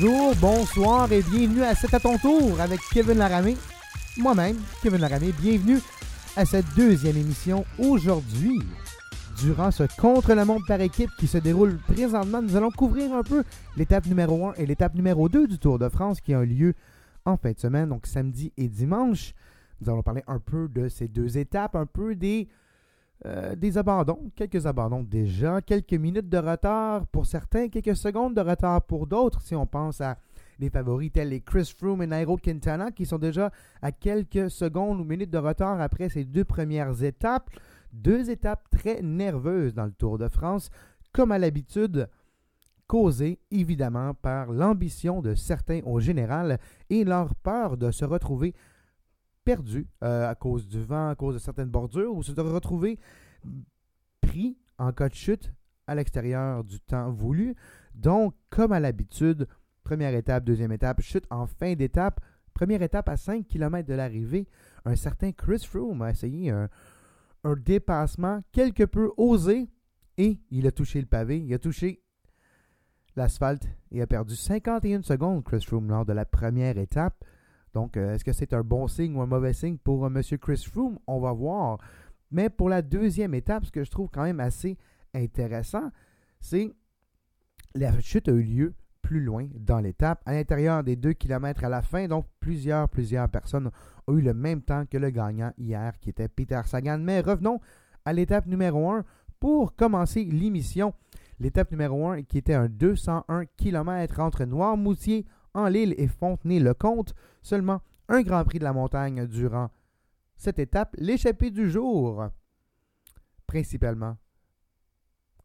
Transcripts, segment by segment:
Bonjour, bonsoir et bienvenue à C'est à ton tour avec Kevin Laramé. Moi-même, Kevin Laramé, bienvenue à cette deuxième émission aujourd'hui. Durant ce contre-la-montre par équipe qui se déroule présentement, nous allons couvrir un peu l'étape numéro 1 et l'étape numéro 2 du Tour de France qui a lieu en fin de semaine, donc samedi et dimanche. Nous allons parler un peu de ces deux étapes, un peu des, euh, des abandons, quelques abandons déjà, quelques minutes de retard pour certains, quelques secondes de retard pour d'autres, si on pense à des favoris tels les Chris Froome et Nairo Quintana qui sont déjà à quelques secondes ou minutes de retard après ces deux premières étapes. Deux étapes très nerveuses dans le Tour de France, comme à l'habitude, causées évidemment par l'ambition de certains au général et leur peur de se retrouver perdus euh, à cause du vent, à cause de certaines bordures, ou se retrouver pris en cas de chute à l'extérieur du temps voulu. Donc, comme à l'habitude, première étape, deuxième étape, chute en fin d'étape. Première étape à 5 km de l'arrivée, un certain Chris Froome a essayé un, un dépassement quelque peu osé et il a touché le pavé, il a touché l'asphalte et a perdu 51 secondes, Chris Froome, lors de la première étape. Donc, euh, est-ce que c'est un bon signe ou un mauvais signe pour euh, M. Chris Froome? On va voir. Mais pour la deuxième étape, ce que je trouve quand même assez intéressant, c'est la chute a eu lieu plus loin dans l'étape, à l'intérieur des 2 km à la fin. Donc, plusieurs, plusieurs personnes ont eu le même temps que le gagnant hier, qui était Peter Sagan. Mais revenons à l'étape numéro 1 pour commencer l'émission. L'étape numéro 1 qui était un 201 km entre Noirmoutier, en Lille et Fontenay-le-Comte. Seulement un Grand Prix de la montagne durant cette étape, l'échappée du jour, principalement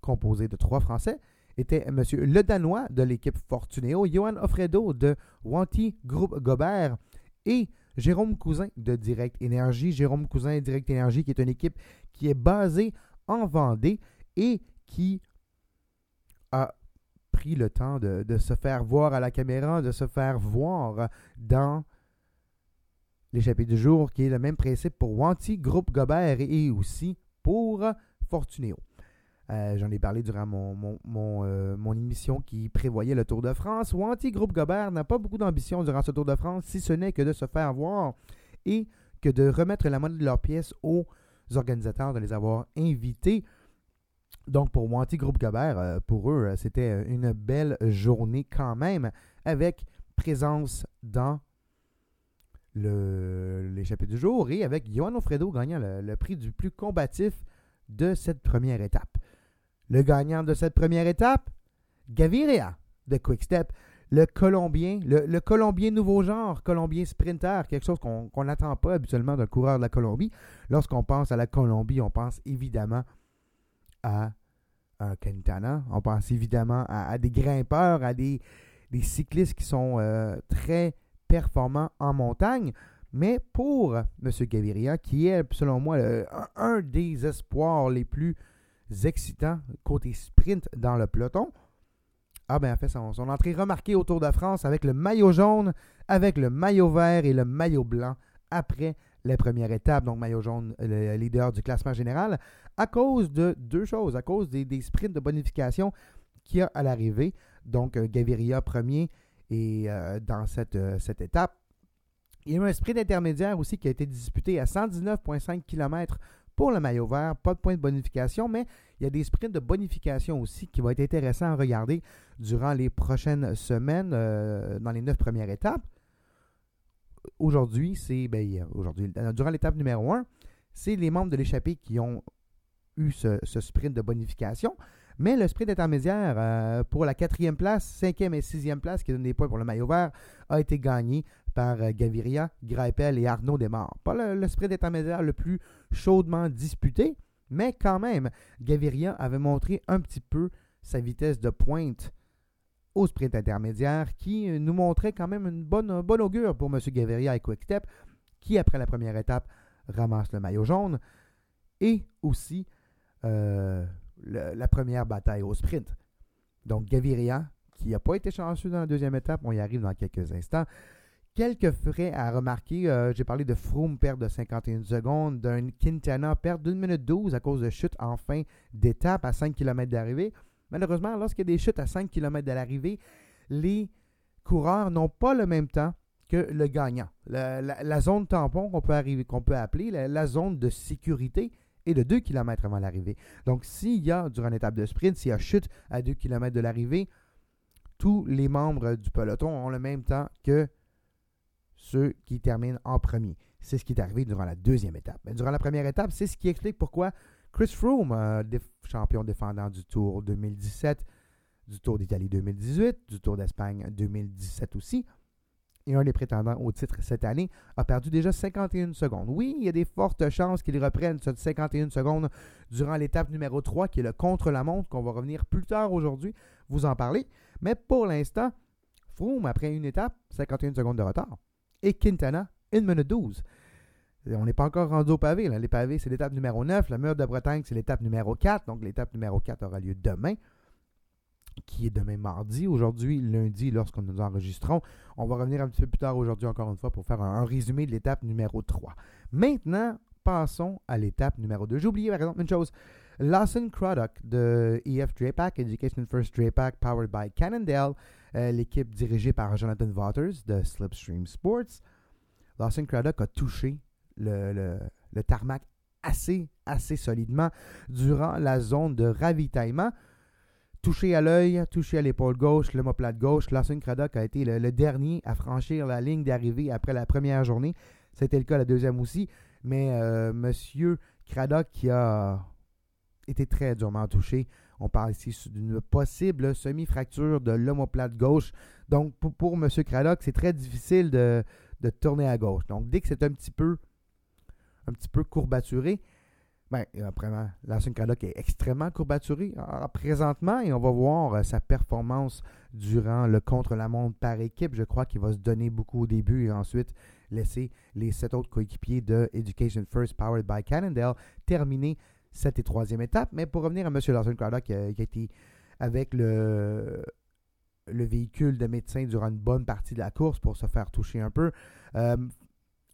composé de trois Français, était M. Le Danois de l'équipe Fortuneo, Johan Offredo de Wanty Groupe Gobert et Jérôme Cousin de Direct Énergie. Jérôme Cousin Direct Énergie qui est une équipe qui est basée en Vendée et qui a le temps de, se faire voir à la caméra, de se faire voir dans l'échappée du jour, qui est le même principe pour Wanty, Groupe Gobert et aussi pour Fortuneo. Euh, J'en ai parlé durant mon, mon, euh, mon, émission qui prévoyait le Tour de France. Wanty Groupe Gobert n'a pas beaucoup d'ambition durant ce Tour de France, si ce n'est que de se faire voir et que de remettre la monnaie de leurs pièces aux organisateurs, de les avoir invités. Donc pour Wanty Groupe Gobert, euh, pour eux, c'était une belle journée quand même, avec présence dans l'échappée du jour et avec Johan Ofredo gagnant le, le, prix du plus combatif de cette première étape. Le gagnant de cette première étape, Gaviria de Quickstep, le Colombien, le, le, Colombien nouveau genre, Colombien sprinter, quelque chose qu'on n'attend pas habituellement d'un coureur de la Colombie. Lorsqu'on pense à la Colombie, on pense évidemment à un Quintana, on pense évidemment à, à des grimpeurs, à des, cyclistes qui sont euh, très performants en montagne. Mais pour M. Gaviria, qui est selon moi un, des espoirs les plus excitants côté sprint dans le peloton, ah ben, a fait son, son, entrée remarquée au Tour de France avec le maillot jaune, avec le maillot vert et le maillot blanc après la première étape, donc maillot jaune, le leader du classement général, à cause de deux choses, à cause des, sprints de bonification qu'il y a à l'arrivée. Donc euh, Gaviria premier et euh, dans cette, euh, cette étape. Il y a eu un sprint intermédiaire aussi qui a été disputé à 119,5 km pour le maillot vert. Pas de point de bonification, mais il y a des sprints de bonification aussi qui vont être intéressants à regarder durant les prochaines semaines dans les neuf premières étapes. Aujourd'hui, c'est ben, aujourd'hui, durant l'étape numéro 1, c'est les membres de l'échappée qui ont eu ce, sprint de bonification. Mais le sprint intermédiaire euh, pour la quatrième place, cinquième et sixième place, qui donne des points pour le maillot vert, a été gagné par euh, Gaviria, Greipel et Arnaud Desmar. Pas le, le, sprint intermédiaire le plus chaudement disputé, mais quand même, Gaviria avait montré un petit peu sa vitesse de pointe au sprint intermédiaire qui nous montrait quand même une bonne, augure pour M. Gaviria et Quickstep qui, après la première étape, ramasse le maillot jaune et aussi euh, la première bataille au sprint. Donc Gaviria, qui n'a pas été chanceux dans la deuxième étape, on y arrive dans quelques instants. Quelques frais à remarquer, euh, j'ai parlé de Froome perte de 51 secondes, d'un Quintana perte d'une minute 12 à cause de chute en fin d'étape à 5 km d'arrivée. Malheureusement, lorsqu'il y a des chutes à 5 km de l'arrivée, les coureurs n'ont pas le même temps que le gagnant. La, zone tampon qu'on peut appeler la, zone de sécurité est de 2 km avant l'arrivée. Donc, s'il y a, durant l'étape de sprint, s'il y a chute à 2 km de l'arrivée, tous les membres du peloton ont le même temps que ceux qui terminent en premier. C'est ce qui est arrivé durant la deuxième étape. Mais durant la première étape, c'est ce qui explique pourquoi Chris Froome, euh, champion défendant du Tour 2017, du Tour d'Italie 2018, du Tour d'Espagne 2017 aussi, et un des prétendants au titre cette année, a perdu déjà 51 secondes. Oui, il y a des fortes chances qu'il reprenne cette 51 secondes durant l'étape numéro 3, qui est le contre-la-montre, qu'on va revenir plus tard aujourd'hui vous en parler. Mais pour l'instant, Froome, après une étape, 51 secondes de retard. Et Quintana, 1 minute 12. On n'est pas encore rendu au pavé. Les pavés, c'est l'étape numéro 9. La mur de Bretagne, c'est l'étape numéro 4. Donc, l'étape numéro 4 aura lieu demain qui est demain mardi. Aujourd'hui, lundi, lorsqu'on nous enregistrons. On va revenir un petit peu plus tard aujourd'hui, encore une fois, pour faire un, résumé de l'étape numéro 3. Maintenant, passons à l'étape numéro 2. J'ai oublié, par exemple, une chose. Lawson Craddock de EF Drapac, Education First Drapac, powered by Cannondale, euh, l'équipe dirigée par Jonathan Waters de Slipstream Sports. Lawson Craddock a touché le, le tarmac assez, assez solidement durant la zone de ravitaillement touché à l'œil, touché à l'épaule gauche, l'homoplate gauche. Lawson Craddock a été le, dernier à franchir la ligne d'arrivée après la première journée. C'était le cas la deuxième aussi. Mais euh, Monsieur Craddock qui a été très durement touché. On parle ici d'une possible semi-fracture de l'homoplate gauche. Donc, pour, M. Craddock, c'est très difficile de, de, tourner à gauche. Donc, dès que c'est un petit peu un petit peu courbaturé, ben, vraiment, Lawson Craddock est extrêmement courbaturé présentement et on va voir euh, sa performance durant le contre-la-montre par équipe. Je crois qu'il va se donner beaucoup au début et ensuite laisser les sept autres coéquipiers de Education First Powered by Cannondale terminer cette et troisième étape. Mais pour revenir à M. Lawson Craddock qui a, été avec le, le véhicule de médecin durant une bonne partie de la course pour se faire toucher un peu. Euh,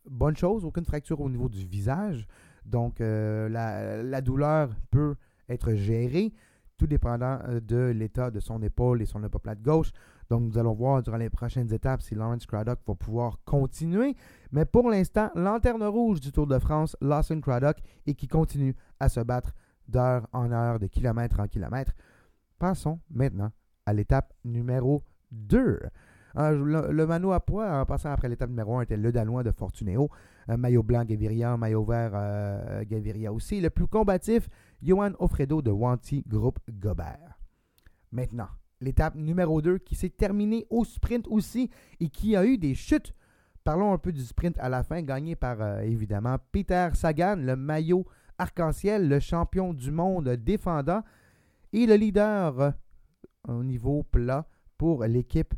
bonne chose, aucune fracture au niveau du visage. Donc, euh, la, douleur peut être gérée, tout dépendant euh, de l'état de son épaule et son omoplate gauche. Donc, nous allons voir durant les prochaines étapes si Lawrence Craddock va pouvoir continuer. Mais pour l'instant, lanterne rouge du Tour de France, Lawson Craddock, et qui continue à se battre d'heure en heure, de kilomètre en kilomètre. Passons maintenant à l'étape numéro 2. Ah, le, mano à poids, en passant après l'étape numéro 1, était le Danois de Fortuneo. Un maillot blanc, Gaviria. Maillot vert, euh, Gaviria aussi. Le plus combatif, Johan Ofredo de Wanty Group Gobert. Maintenant, l'étape numéro 2 qui s'est terminée au sprint aussi et qui a eu des chutes. Parlons un peu du sprint à la fin, gagné par euh, évidemment Peter Sagan, le maillot arc-en-ciel, le champion du monde défendant et le leader euh, au niveau plat pour l'équipe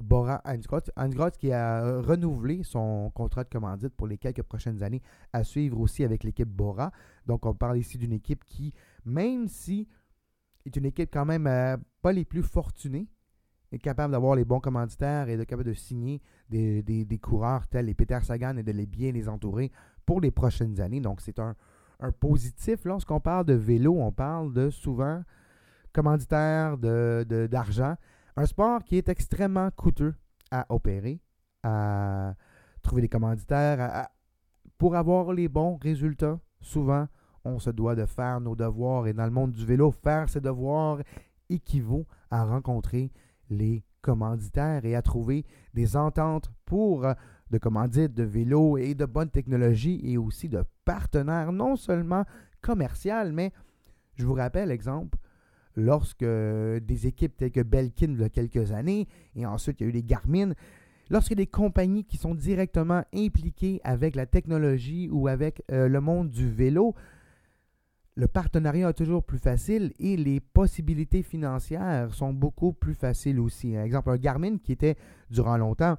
Bora Hansgroth. qui a renouvelé son contrat de commandite pour les quelques prochaines années à suivre aussi avec l'équipe Bora. Donc on parle ici d'une équipe qui, même si est une équipe quand même euh, pas les plus fortunées, est capable d'avoir les bons commanditaires et de capable de signer des, coureurs tels les Peter Sagan et de les bien les entourer pour les prochaines années. Donc c'est un, positif. Lorsqu'on parle de vélo, on parle de souvent commanditaires d'argent. De, d'argent un sport qui est extrêmement coûteux à opérer, à trouver des commanditaires. pour avoir les bons résultats, souvent, on se doit de faire nos devoirs. Et dans le monde du vélo, faire ses devoirs équivaut à rencontrer les commanditaires et à trouver des ententes pour euh, de commandites de vélo et de bonnes technologies et aussi de partenaires non seulement commerciaux, mais je vous rappelle, exemple, lorsque des équipes telles que Belkin il y a quelques années, et ensuite il y a eu les Garmin, lorsque des compagnies qui sont directement impliquées avec la technologie ou avec euh, le monde du vélo, le partenariat est toujours plus facile et les possibilités financières sont beaucoup plus faciles aussi. Par exemple, un Garmin qui était durant longtemps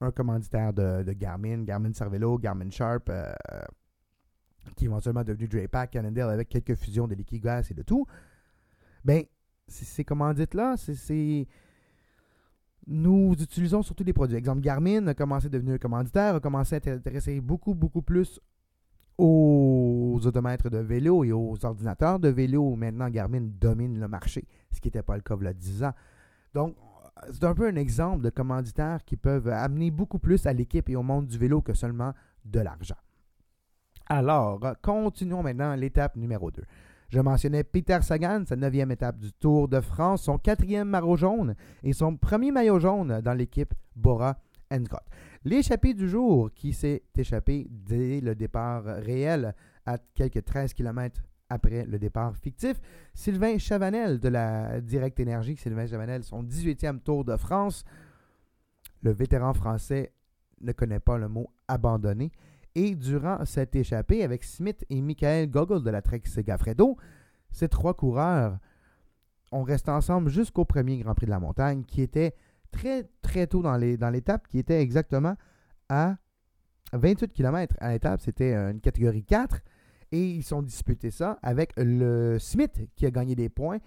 un commanditaire de, Garmin, Garmin Cervelo, Garmin Sharp, euh, qui est éventuellement devenu Drapac, Cannondale avec quelques fusions de Liquigas et de tout ben, ces commandites-là, c'est. Nous utilisons surtout des produits. Exemple, Garmin a commencé à devenir commanditaire, a commencé à s'intéresser beaucoup, beaucoup plus aux odomètres de vélo et aux ordinateurs de vélo. Maintenant, Garmin domine le marché, ce qui n'était pas le cas il y a 10 ans. Donc, c'est un peu un exemple de commanditaires qui peuvent amener beaucoup plus à l'équipe et au monde du vélo que seulement de l'argent. Alors, continuons maintenant l'étape numéro 2. Je mentionnais Peter Sagan, sa neuvième étape du Tour de France, son quatrième maillot jaune et son premier maillot jaune dans l'équipe Bora Scott. L'échappée du jour qui s'est échappé dès le départ réel à quelques 13 km après le départ fictif. Sylvain Chavanel de la Direct Énergie, Sylvain Chavanel, son 18e Tour de France. Le vétéran français ne connaît pas le mot abandonné. Et durant cette échappée, avec Smith et Michael Gogol de la Trek Segafredo, ces trois coureurs ont resté ensemble jusqu'au premier Grand Prix de la montagne, qui était très, très tôt dans l'étape, qui était exactement à 28 km à l'étape. C'était une catégorie 4. Et ils ont disputé ça avec le Smith qui a gagné des points.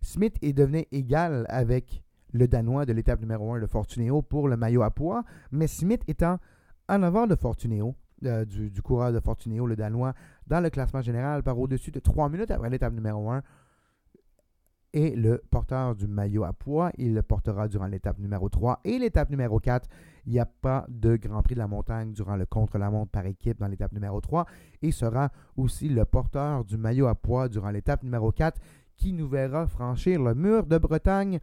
Smith est devenu égal avec le Danois de l'étape numéro 1, le Fortuneo, pour le maillot à poids. Mais Smith étant en avant de Fortuneo, euh, du, coureur de Fortuneo, le Danois, dans le classement général par au-dessus de 3 minutes après l'étape numéro 1, et le porteur du maillot à poids. Il le portera durant l'étape numéro 3 et l'étape numéro 4. Il n'y a pas de Grand Prix de la montagne durant le contre-la-montre par équipe dans l'étape numéro 3 et sera aussi le porteur du maillot à poids durant l'étape numéro 4 qui nous verra franchir le mur de Bretagne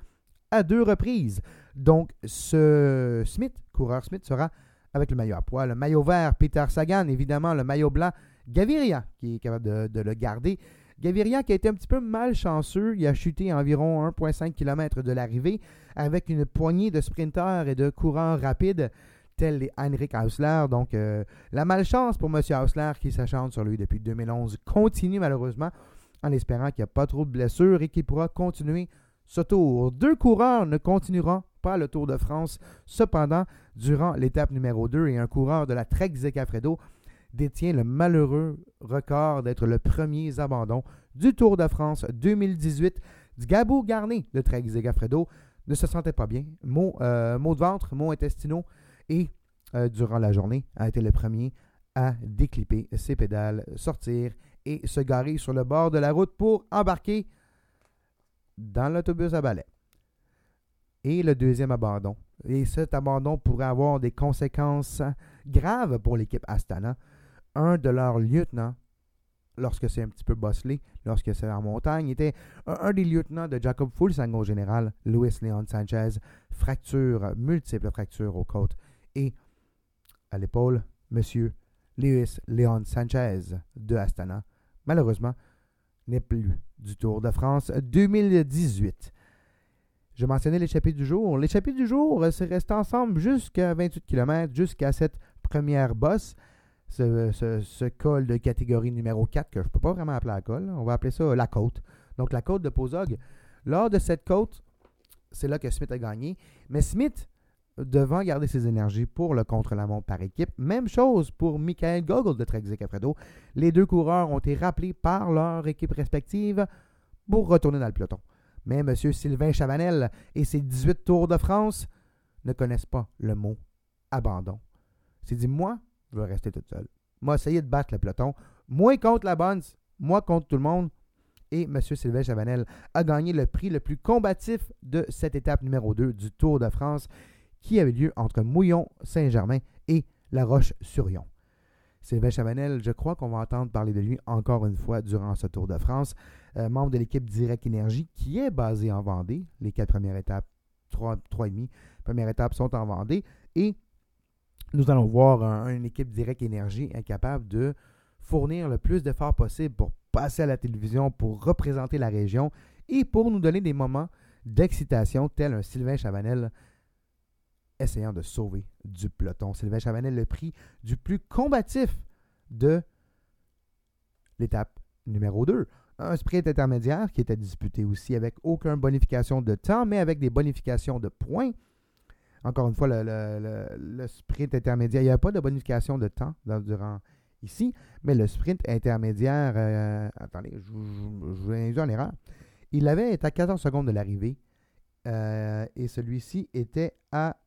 à deux reprises. Donc, ce Smith, coureur Smith, sera avec le maillot à poids. Le maillot vert, Peter Sagan, évidemment, le maillot blanc, Gaviria, qui est capable de le garder. Gaviria qui a été un petit peu malchanceux, il a chuté environ 1,5 km de l'arrivée avec une poignée de sprinteurs et de coureurs rapides tels les Heinrich Hausler. Donc euh, la malchance pour M. Hausler qui s'acharne sur lui depuis 2011 continue malheureusement en espérant qu'il n'y a pas trop de blessures et qu'il pourra continuer ce tour. Deux coureurs ne continueront pas le Tour de France cependant durant l'étape numéro 2 et un coureur de la Trek Zekafredo détient le malheureux record d'être le premier abandon du Tour de France 2018. Gabou Garnet de Trek Zegafredo ne se sentait pas bien. Maux, euh, de ventre, maux intestinaux et euh, durant la journée a été le premier à déclipper ses pédales, sortir et se garer sur le bord de la route pour embarquer dans l'autobus à balai. Et le deuxième abandon. Et cet abandon pourrait avoir des conséquences graves pour l'équipe Astana un de leurs lieutenants, lorsque c'est un petit peu bosselé, lorsque c'est en montagne, était un, des lieutenants de Jacob Fulsang au général, Luis Leon Sanchez, fracture, multiples fractures aux côtes, et à l'épaule, Monsieur Luis Leon Sanchez de Astana, malheureusement, n'est plus du Tour de France 2018. Je mentionnais l'échappée du jour. L'échappée du jour, c'est resté ensemble jusqu'à 28 km, jusqu'à cette première bosse ce, col de catégorie numéro 4, que je ne peux pas vraiment appeler la col, on va appeler ça la côte. Donc la côte de Pozog. Lors de cette côte, c'est là que Smith a gagné. Mais Smith, devant garder ses énergies pour le contre-la-montre par équipe, même chose pour Michael Gogol de Trek Capredo. Les deux coureurs ont été rappelés par leur équipe respective pour retourner dans le peloton. Mais M. Sylvain Chavanel et ses 18 Tours de France ne connaissent pas le mot abandon. C'est dit, moi, je vais rester toute seule. Moi, essayer de battre le peloton. Moi contre la bonne, moi contre tout le monde. Et M. Sylvain Chavanel a gagné le prix le plus combatif de cette étape numéro 2 du Tour de France qui avait lieu entre Mouillon-Saint-Germain et La Roche-sur-Yon. Sylvain Chavanel, je crois qu'on va entendre parler de lui encore une fois durant ce Tour de France. Euh, membre de l'équipe Direct Énergie qui est basée en Vendée. Les quatre premières étapes, trois, trois et demi, premières étapes sont en Vendée. Et nous allons voir une équipe Direct Énergie incapable de fournir le plus d'efforts possible pour passer à la télévision, pour représenter la région et pour nous donner des moments d'excitation tel un Sylvain Chavanel essayant de sauver du peloton. Sylvain Chavanel, le prix du plus combatif de l'étape numéro 2. Un sprint intermédiaire qui était disputé aussi avec aucune bonification de temps, mais avec des bonifications de points. Encore une fois, le, sprint intermédiaire, il n'y a pas de bonification de temps durant ici, mais le sprint intermédiaire, euh, attendez, je, ai en erreur. Il avait été à 14 secondes de l'arrivée euh, et celui-ci était à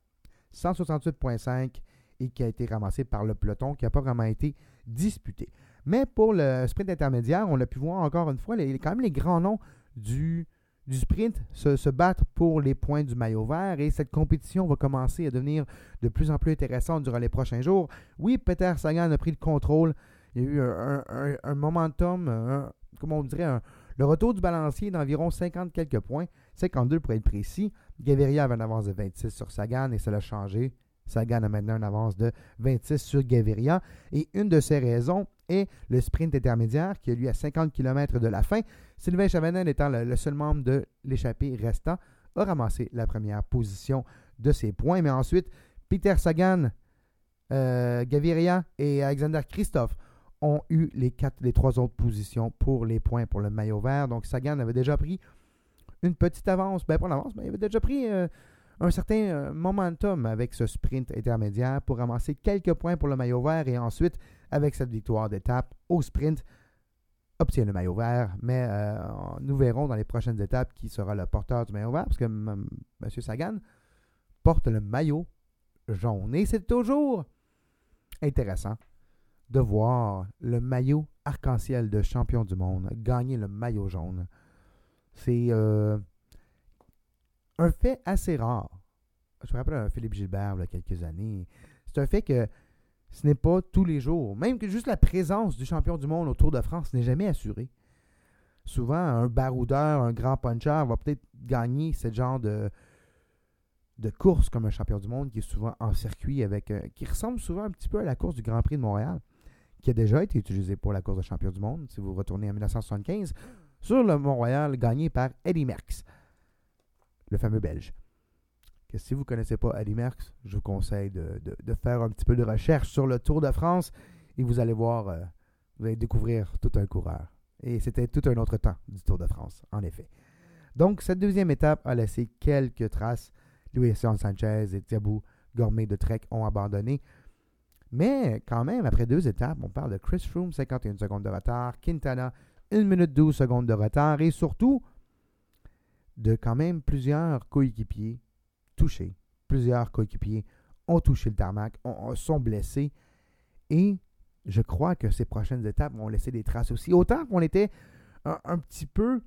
168,5 et qui a été ramassé par le peloton qui n'a pas vraiment été disputé. Mais pour le sprint intermédiaire, on a pu voir encore une fois les, quand même les grands noms du sprint se, battre pour les points du maillot vert et cette compétition va commencer à devenir de plus en plus intéressante durant les prochains jours. Oui, Peter Sagan a pris le contrôle. Il y a eu un, un, un momentum, comment on dirait, le retour du balancier d'environ 50 quelques points, 52 pour être précis. Gaviria avait une avance de 26 sur Sagan et ça l'a changé. Sagan a maintenant une avance de 26 sur Gaviria. Et une de ces raisons est le sprint intermédiaire qui lieu à 50 km de la fin. Sylvain Chavanel étant le, seul membre de l'échappée restant, a ramassé la première position de ses points. Mais ensuite, Peter Sagan, euh, Gaviria et Alexander Christophe ont eu les, trois autres positions pour les points pour le maillot vert. Donc Sagan avait déjà pris une petite avance. Ben, pas une avance, mais il avait déjà pris euh, un certain euh, momentum avec ce sprint intermédiaire pour ramasser quelques points pour le maillot vert et ensuite, avec cette victoire d'étape au sprint, obtient le maillot vert. Mais euh, nous verrons dans les prochaines étapes qui sera le porteur du maillot vert parce que M. Sagan porte le maillot jaune. Et c'est toujours intéressant de voir le maillot arc-en-ciel de champion du monde gagner le maillot jaune. C'est euh, un fait assez rare. Je me rappelle un Philippe Gilbert il y a quelques années. C'est un fait que ce n'est pas tous les jours. Même que juste la présence du champion du monde au Tour de France n'est jamais assurée. Souvent, un baroudeur, un grand puncher va peut-être gagner ce genre de, de course comme un champion du monde qui est souvent en circuit avec. Euh, qui ressemble souvent un petit peu à la course du Grand Prix de Montréal qui a déjà été utilisé pour la course de champion du monde, si vous retournez en 1975, sur le Mont-Royal, gagné par Eddie Merckx, le fameux Belge. Si vous ne connaissez pas Eddie Merckx, je vous conseille de, faire un petit peu de recherche sur le Tour de France et vous allez voir, euh, vous allez découvrir tout un coureur. Et c'était tout un autre temps du Tour de France, en effet. Donc, cette deuxième étape a laissé quelques traces. Louis Sanchez et Thiabou Gourmet de Trek ont abandonné. Mais quand même, après deux étapes, on parle de Chris Froome, 51 secondes de retard, Quintana, 1 minute 12 secondes de retard, et surtout de quand même plusieurs coéquipiers touchés. Plusieurs coéquipiers ont touché le tarmac, sont blessés, et je crois que ces prochaines étapes vont laisser des traces aussi. Autant qu'on était un, petit peu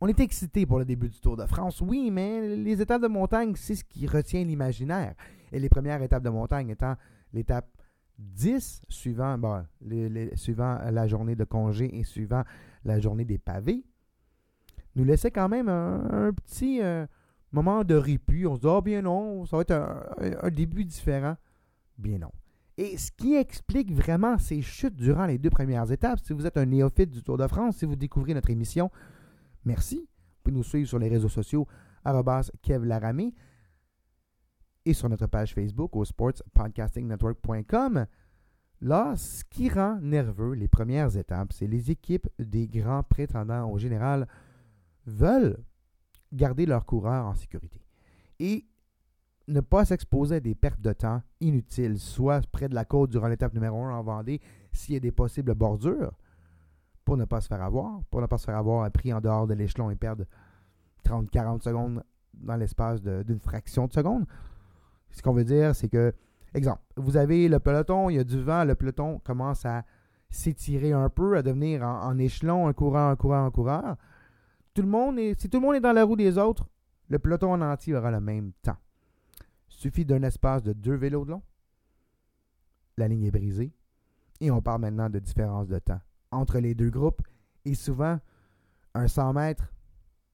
on était excité pour le début du Tour de France, oui, mais les étapes de montagne, c'est ce qui retient l'imaginaire. Et les premières étapes de montagne étant l'étape 10, suivant, suivant la journée de congé et suivant la journée des pavés, nous laissait quand même un, petit euh, moment de répit. On se dit, ah, bien non, ça va être un, début différent. Bien non. Et ce qui explique vraiment ces chutes durant les deux premières étapes, si vous êtes un néophyte du Tour de France, si vous découvrez notre émission, merci. Vous pouvez nous suivre sur les réseaux sociaux, Kev Laramé et sur notre page Facebook au sportspodcastingnetwork.com. Là, ce qui rend nerveux les premières étapes, c'est les équipes des grands prétendants au général veulent garder leurs coureurs en sécurité et ne pas s'exposer à des pertes de temps inutiles, soit près de la côte durant l'étape numéro 1 en Vendée, s'il y a des possibles bordures, pour ne pas se faire avoir, pour ne pas se faire avoir pris en dehors de l'échelon et perdre 30-40 secondes dans l'espace d'une fraction de seconde. Ce qu'on veut dire, c'est que, exemple, vous avez le peloton, il y a du vent, le peloton commence à s'étirer un peu, à devenir en, échelon, un coureur, un coureur, un coureur. Tout le monde est, si tout le monde est dans la roue des autres, le peloton en entier aura le même temps. Suffit d'un espace de deux vélos de long. La ligne est brisée. Et on parle maintenant de différence de temps entre les deux groupes. Et souvent, un 100 mètres,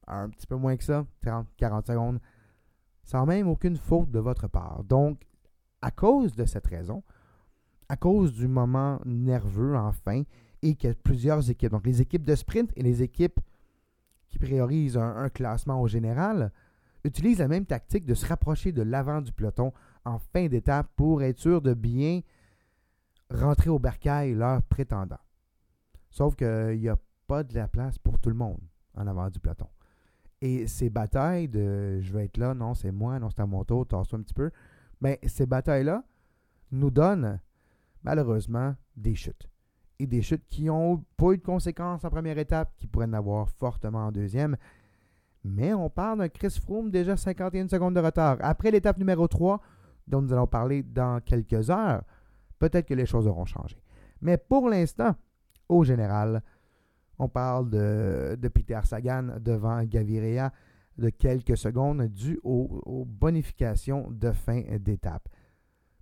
un petit peu moins que ça, 30, 40 secondes, sans même aucune faute de votre part. Donc, à cause de cette raison, à cause du moment nerveux enfin, et a plusieurs équipes, donc les équipes de sprint et les équipes qui priorisent un, classement au général, utilisent la même tactique de se rapprocher de l'avant du peloton en fin d'étape pour être sûr de bien rentrer au bercail leurs prétendants. Sauf qu'il n'y a pas de la place pour tout le monde en avant du peloton. Et ces batailles de je vais être là, non, c'est moi, non, c'est à mon tour, tasse-toi un petit peu. Mais ben, ces batailles-là nous donnent malheureusement des chutes. Et des chutes qui n'ont pas eu de conséquences en première étape, qui pourraient en avoir fortement en deuxième. Mais on parle d'un Chris Froome déjà 51 secondes de retard. Après l'étape numéro 3, dont nous allons parler dans quelques heures, peut-être que les choses auront changé. Mais pour l'instant, au général, On parle de, Peter Sagan devant Gaviria de quelques secondes dû aux, bonifications de fin d'étape.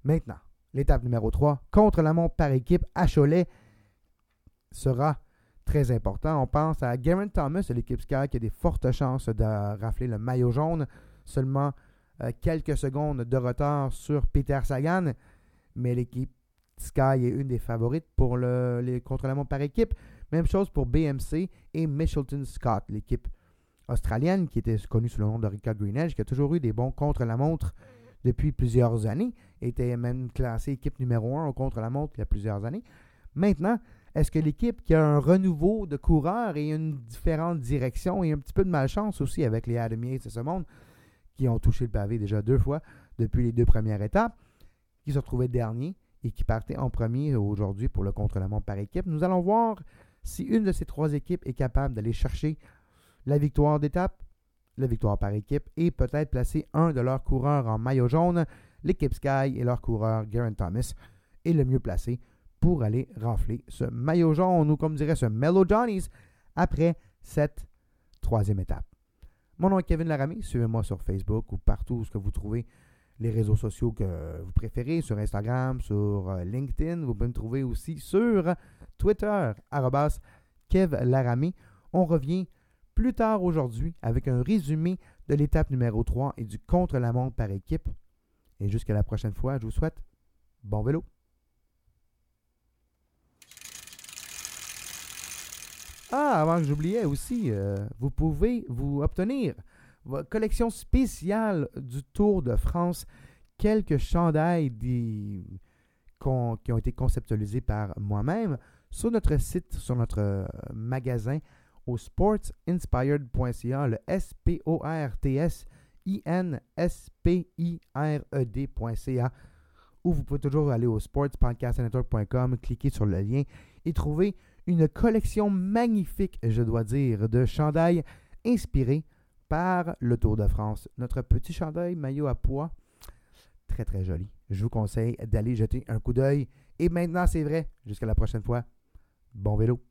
Maintenant, l'étape numéro 3, contre la montre par équipe à Cholet, sera très important. On pense à Garen Thomas l'équipe Sky qui a des fortes chances de rafler le maillot jaune. Seulement euh, quelques secondes de retard sur Peter Sagan. Mais l'équipe Sky est une des favorites pour le, les contre-la-montre par équipe. Même chose pour BMC et Michelton Scott, l'équipe australienne qui était connue sous le nom de Rika Greenedge, qui a toujours eu des bons contre-la-montre depuis plusieurs années, était même classée équipe numéro 1 au contre-la-montre il y a plusieurs années. Maintenant, est-ce que l'équipe qui a un renouveau de coureurs et une différente direction et un petit peu de malchance aussi avec les Adam Yates de ce monde, qui ont touché le pavé déjà deux fois depuis les deux premières étapes, qui se retrouvaient derniers et qui partaient en premier aujourd'hui pour le contre-la-montre par équipe? Nous allons voir si une de ces trois équipes est capable d'aller chercher la victoire d'étape, la victoire par équipe et peut-être placer un de leurs coureurs en maillot jaune, l'équipe Sky et leur coureur Garen Thomas est le mieux placé pour aller rafler ce maillot jaune ou comme dirait ce Mellow Johnny's après cette troisième étape. Mon nom est Kevin Laramie, suivez-moi sur Facebook ou partout où que vous trouvez les réseaux sociaux que vous préférez, sur Instagram, sur euh, LinkedIn. Vous pouvez me trouver aussi sur Twitter, Kev Laramie. On revient plus tard aujourd'hui avec un résumé de l'étape numéro 3 et du contre-la-montre par équipe. Et jusqu'à la prochaine fois, je vous souhaite bon vélo. Ah, avant que j'oubliais aussi, euh, vous pouvez vous obtenir votre collection spéciale du Tour de France, quelques chandails qui ont été conceptualisés par moi-même sur notre site, sur notre euh, magasin au sportsinspired.ca, le S-P-O-R-T-S-I-N-S-P-I-R-E-D.ca, ou vous pouvez toujours aller au sportspodcastnetwork.com, cliquer sur le lien et trouver une collection magnifique, je dois dire, de chandails inspirés par le Tour de France. Notre petit chandail maillot à poids, très très joli. Je vous conseille d'aller jeter un coup d'œil. Et maintenant, c'est vrai, jusqu'à la prochaine fois, bon vélo.